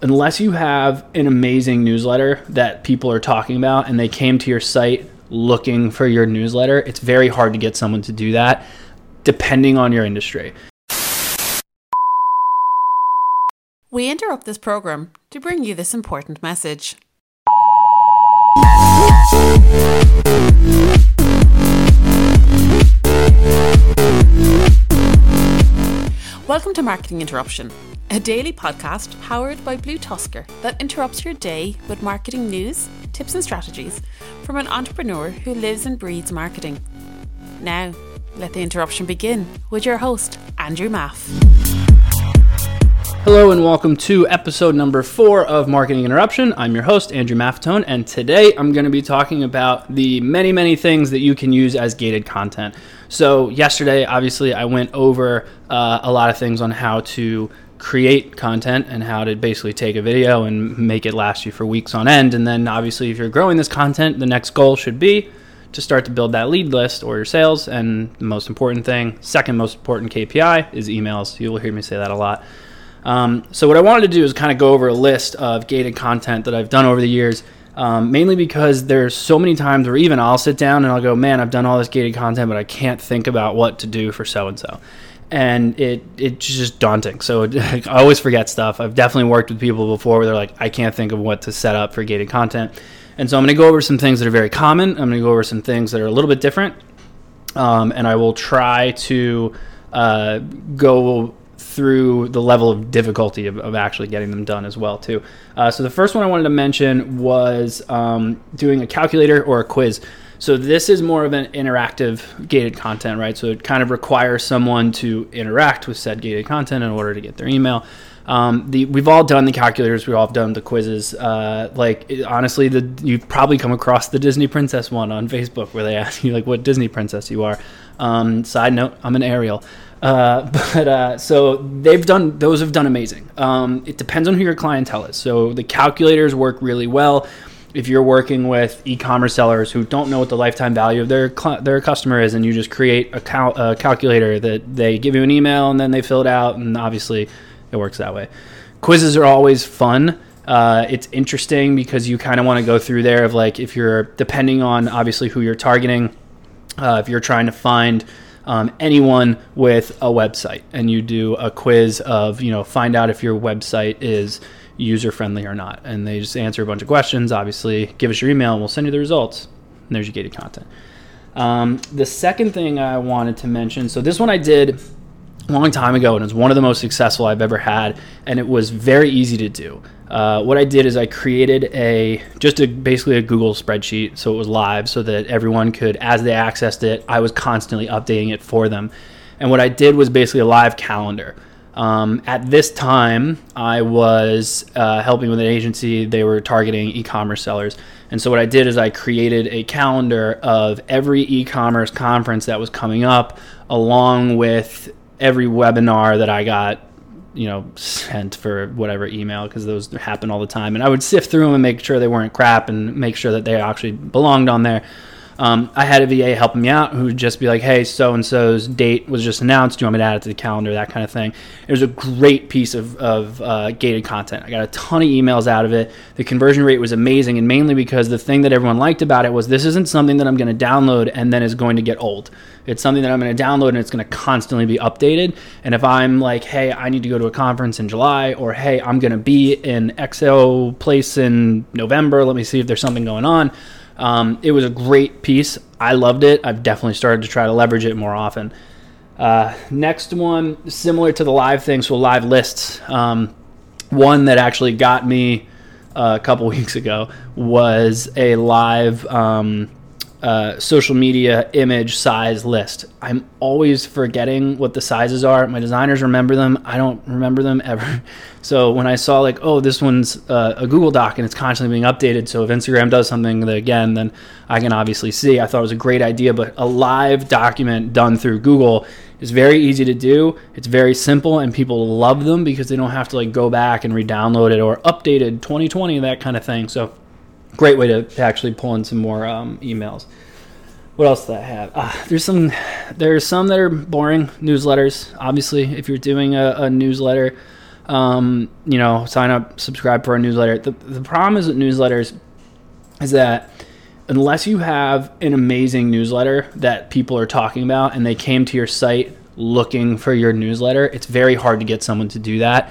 unless you have an amazing newsletter that people are talking about and they came to your site looking for your newsletter, it's very hard to get someone to do that depending on your industry. We interrupt this program to bring you this important message. Welcome to Marketing Interruption, a daily podcast powered by BlueTuskr that interrupts your day with marketing news, tips, and strategies from an entrepreneur who lives and breathes marketing. Now, let the interruption begin with your host, Andrew Maff. Hello and welcome to episode number four of Marketing Interruption. I'm your host, Andrew Maffetone, and today I'm going to be talking about the many, many things that you can use as gated content. So, yesterday, obviously, I went over uh, a lot of things on how to create content and how to basically take a video and make it last you for weeks on end. And then, obviously, if you're growing this content, the next goal should be to start to build that lead list or your sales. And the most important thing, second most important KPI, is emails. You will hear me say that a lot. Um, so, what I wanted to do is kind of go over a list of gated content that I've done over the years um, mainly because there's so many times where even I'll sit down and I'll go, man, I've done all this gated content, but I can't think about what to do for so and so, and it it's just daunting. So I always forget stuff. I've definitely worked with people before where they're like, I can't think of what to set up for gated content, and so I'm going to go over some things that are very common. I'm going to go over some things that are a little bit different, um, and I will try to uh, go through the level of difficulty of, of, actually getting them done as well too. Uh, so the first one I wanted to mention was um, doing a calculator or a quiz. So this is more of an interactive gated content, right? So it kind of requires someone to interact with said gated content in order to get their email. Um, the, we've all done the calculators. We've all done the quizzes. Uh, like it, honestly, the, you've probably come across the Disney princess one on Facebook where they ask you like what Disney princess you are. Um, side note: I'm an Ariel. Uh, but uh, so they've done; those have done amazing. Um, it depends on who your clientele is. So the calculators work really well if you're working with e-commerce sellers who don't know what the lifetime value of their cl- their customer is, and you just create a, cal- a, calculator that they give you an email and then they fill it out, and obviously it works that way. Quizzes are always fun. Uh, it's interesting because you kind of want to go through there of like if you're depending on obviously who you're targeting, uh, if you're trying to find um, anyone with a website and you do a quiz of you know find out if your website is user friendly or not. And they just answer a bunch of questions obviously give us your email and we'll send you the results and there's your gated content. Um, the second thing i wanted to mention so this one i did a long time ago and it's one of the most successful i've ever had and it was very easy to do. Uh, what I did is I created a just a basically a Google spreadsheet so it was live so that everyone could as they accessed it I was constantly updating it for them. And what I did was basically a live calendar um, at this time I was uh, helping with an agency. They were targeting e-commerce sellers. And so what I did is I created a calendar of every e-commerce conference that was coming up along with every webinar that I got you know sent for whatever email because those happen all the time. And i would sift through them and make sure they weren't crap and make sure that they actually belonged on there um, I had a VA helping me out who would just be like, hey, so and so's date was just announced. Do you want me to add it to the calendar? That kind of thing. It was a great piece of, of uh, gated content. I got a ton of emails out of it. The conversion rate was amazing, and mainly because the thing that everyone liked about it was this isn't something that I'm going to download and then is going to get old. It's something that I'm going to download and it's going to constantly be updated. And if I'm like, hey, I need to go to a conference in July, or hey, I'm going to be in XO place in November, let me see if there's something going on um, it was a great piece. I loved it. I've definitely started to try to leverage it more often. Uh, next one, similar to the live thing, so live lists. Um, one that actually got me uh, a couple weeks ago was a live um, uh, social media image size list. I'm always forgetting what the sizes are. My designers remember them. I don't remember them ever. So when I saw like, oh, this one's uh, a Google Doc and it's constantly being updated. So if Instagram does something again, then I can obviously see. I thought it was a great idea, but a live document done through Google is very easy to do. It's very simple, and people love them because they don't have to like go back and re-download it or updated 2020 that kind of thing. So great way to, to actually pull in some more um, emails. What else do I have? Uh, there's some there's some that are boring newsletters. Obviously, if you're doing a, a newsletter, Um, you know, sign up, subscribe for a newsletter. The, the problem is with newsletters is that unless you have an amazing newsletter that people are talking about and they came to your site looking for your newsletter, it's very hard to get someone to do that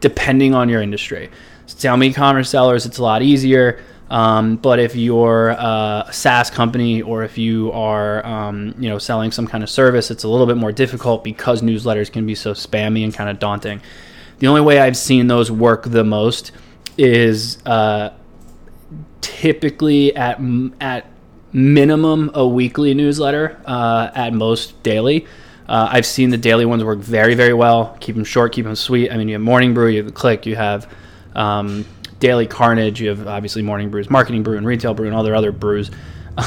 depending on your industry. Some e-commerce sellers, it's a lot easier. Um, but if you're a SaaS company or if you are, um, you know, selling some kind of service, it's a little bit more difficult because newsletters can be so spammy and kind of daunting. The only way I've seen those work the most is uh, typically at at minimum a weekly newsletter, uh, at most daily. Uh, I've seen the daily ones work very, very well. Keep them short, keep them sweet. I mean, you have Morning Brew, you have CLICKK, you have um, Daily Carnage, you have obviously Morning Brews, Marketing Brew, and Retail Brew, and all their other brews.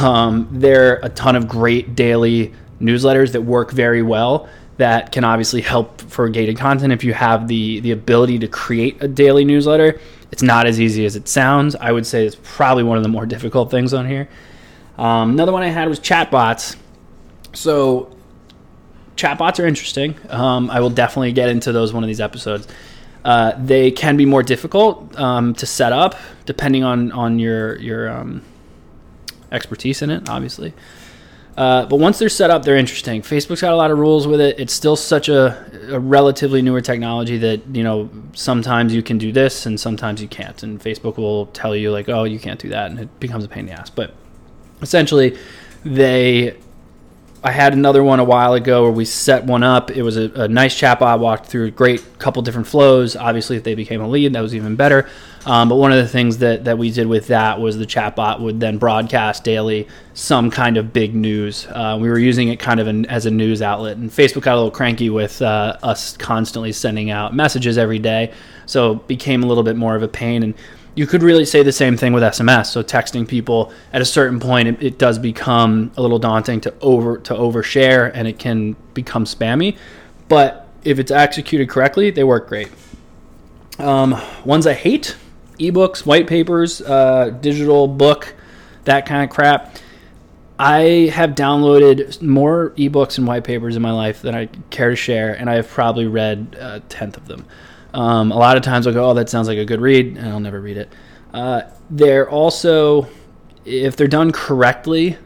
Um, there are a ton of great daily newsletters that work very well that can obviously help for gated content if you have the the ability to create a daily newsletter. It's not as easy as it sounds. I would say it's probably one of the more difficult things on here. Um, another one I had was chatbots. So chatbots are interesting. Um, I will definitely get into those one of these episodes. Uh, they can be more difficult um, to set up depending on on your your um, expertise in it, obviously. Uh, but once they're set up, they're interesting. Facebook's got a lot of rules with it. It's still such a, a, relatively newer technology that you know sometimes you can do this and sometimes you can't. And Facebook will tell you like, oh, you can't do that, and it becomes a pain in the ass. But essentially, they I had another one a while ago where we set one up. It was a, a nice chatbot, walked through great couple different flows. Obviously, if they became a lead, that was even better. Um, but one of the things that, that we did with that was the chatbot would then broadcast daily some kind of big news. Uh, we were using it kind of an, as a news outlet, and Facebook got a little cranky with uh, us constantly sending out messages every day, so it became a little bit more of a pain. And you could really say the same thing with SMS. So texting people at a certain point, it, it, does become a little daunting to over to overshare, and it can become spammy. But if it's executed correctly, they work great. Um, ones I hate: ebooks, white papers, uh, digital book, that kind of crap. I have downloaded more ebooks and white papers in my life than I care to share, and I have probably read a tenth of them. Um, a lot of times I'll go, oh, that sounds like a good read, and I'll never read it. Uh, they're also, if they're done correctly,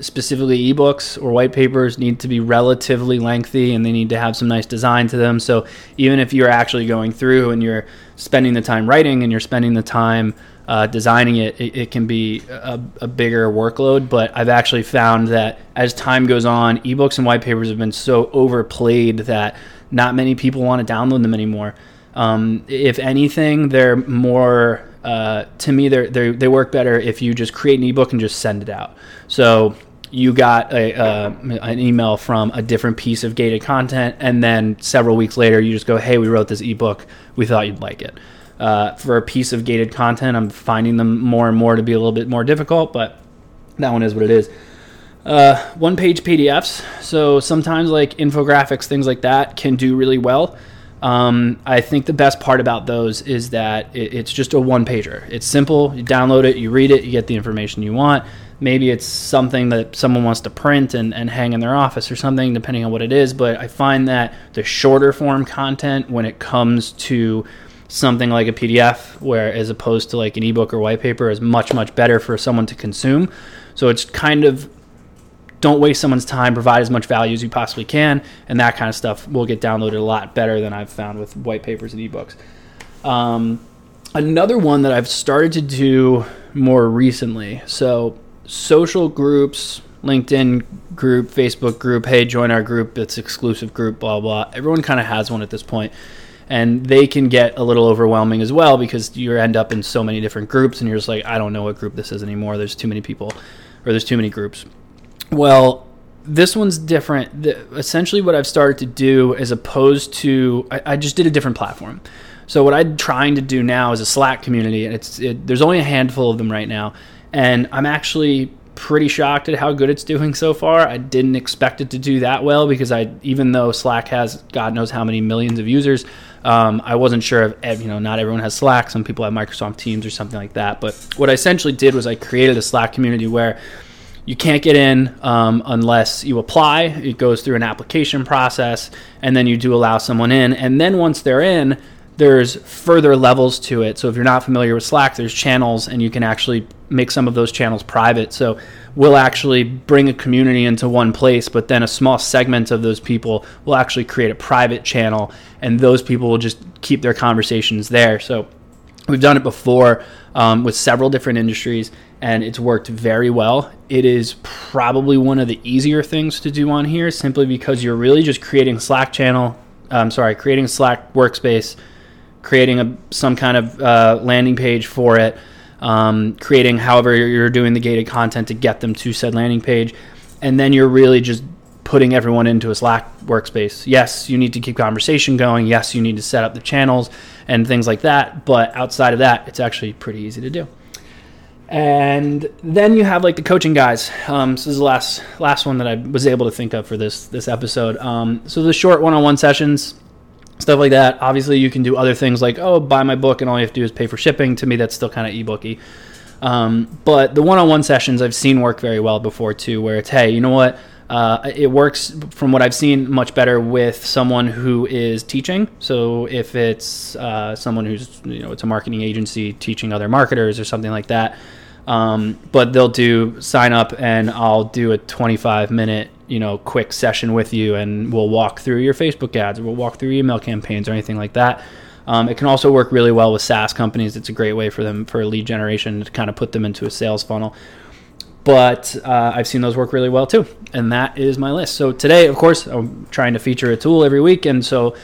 specifically ebooks or white papers need to be relatively lengthy and they need to have some nice design to them. So even if you're actually going through and you're spending the time writing and you're spending the time uh, designing it, it, it, can be a, a, bigger workload. But I've actually found that as time goes on, ebooks and white papers have been so overplayed that not many people want to download them anymore. Um, if anything, they're more uh, to me they they they work better if you just create an ebook and just send it out. So you got a, uh, an email from a different piece of gated content, and then several weeks later, you just go, "Hey, we wrote this ebook. We thought you'd like it." Uh, for a piece of gated content, I'm finding them more and more to be a little bit more difficult, but that one is what it is. Uh, one page PDFs. So sometimes like infographics, things like that can do really well. Um, I think the best part about those is that it, it's just a one pager. It's simple. You download it, you read it, you get the information you want. Maybe it's something that someone wants to print and, and hang in their office or something, depending on what it is. But I find that the shorter form content, when it comes to something like a PDF, where as opposed to like an ebook or white paper, is much, much better for someone to consume. So it's kind of don't waste someone's time, provide as much value as you possibly can, and that kind of stuff will get downloaded a lot better than I've found with white papers and ebooks. Um, another one that I've started to do more recently. So, social groups, LinkedIn group, Facebook group, hey, join our group, it's exclusive group, blah, blah. Everyone kind of has one at this point. And they can get a little overwhelming as well because you end up in so many different groups and you're just like, I don't know what group this is anymore. There's too many people or there's too many groups. Well, this one's different. The, essentially, what I've started to do, as opposed to, I, I, just did a different platform. So what I'm trying to do now is a Slack community, and it's it, there's only a handful of them right now, and I'm actually pretty shocked at how good it's doing so far. I didn't expect it to do that well because I, even though Slack has God knows how many millions of users, um, I wasn't sure if you know not everyone has Slack. Some people have Microsoft Teams or something like that. But what I essentially did was I created a Slack community where you can't get in um, unless you apply. It goes through an application process, and then you do allow someone in. And then once they're in, there's further levels to it. So if you're not familiar with Slack, there's channels, and you can actually make some of those channels private. So we'll actually bring a community into one place, but then a small segment of those people will actually create a private channel, and those people will just keep their conversations there. So we've done it before um, with several different industries and it's worked very well. It is probably one of the easier things to do on here simply because you're really just creating Slack channel, I'm sorry, creating Slack workspace, creating a, some kind of uh, landing page for it, um, creating however you're doing the gated content to get them to said landing page, and then you're really just putting everyone into a Slack workspace. Yes, you need to keep conversation going. Yes, you need to set up the channels and things like that. But outside of that, it's actually pretty easy to do. And then you have like the coaching guys. Um, so this is the last last one that I was able to think of for this this episode. Um, so the short one-on-one sessions, stuff like that. Obviously, you can do other things like oh, buy my book, and all you have to do is pay for shipping. To me, that's still kind of ebooky. Um, but the one-on-one sessions I've seen work very well before too, where it's hey, you know what? Uh, it works from what I've seen much better with someone who is teaching. So if it's uh, someone who's you know it's a marketing agency teaching other marketers or something like that, um, but they'll do sign up and I'll do a 25 minute, you know, quick session with you and we'll walk through your Facebook ads or we'll walk through email campaigns or anything like that. Um, it can also work really well with SaaS companies. It's a great way for them for lead generation to kind of put them into a sales funnel. But uh, I've seen those work really well too. And that is my list. So today, of course, I'm trying to feature a tool every week. And so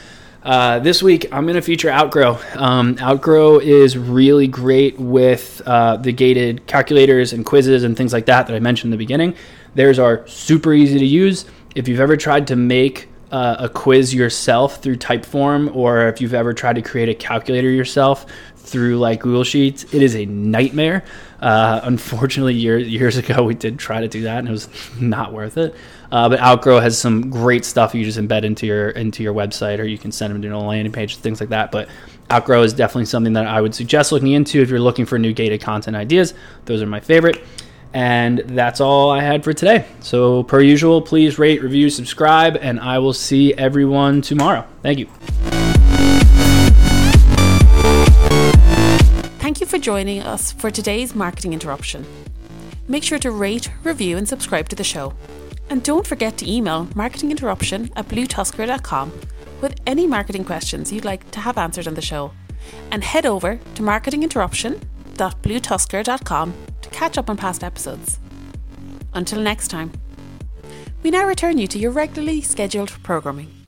uh, this week, I'm going to feature Outgrow. Um, Outgrow is really great with uh, the gated calculators and quizzes and things like that that I mentioned in the beginning. Theirs are super easy to use. If you've ever tried to make uh, a quiz yourself through Typeform, or if you've ever tried to create a calculator yourself through like Google Sheets, it is a nightmare. Uh, unfortunately, year, years ago, we did try to do that, and it was not worth it. Uh, but Outgrow has some great stuff you just embed into your into your website, or you can send them to a landing page, things like that. But Outgrow is definitely something that I would suggest looking into if you're looking for new gated content ideas. Those are my favorite. And that's all I had for today. So, per usual, please rate, review, subscribe, and I will see everyone tomorrow. Thank you. Thank you for joining us for today's marketing interruption. Make sure to rate, review, and subscribe to the show. And don't forget to email marketinginterruption at bluetuskr.com with any marketing questions you'd like to have answered on the show. And head over to marketinginterruption.bluetuskr.com to catch up on past episodes. Until next time, we now return you to your regularly scheduled programming.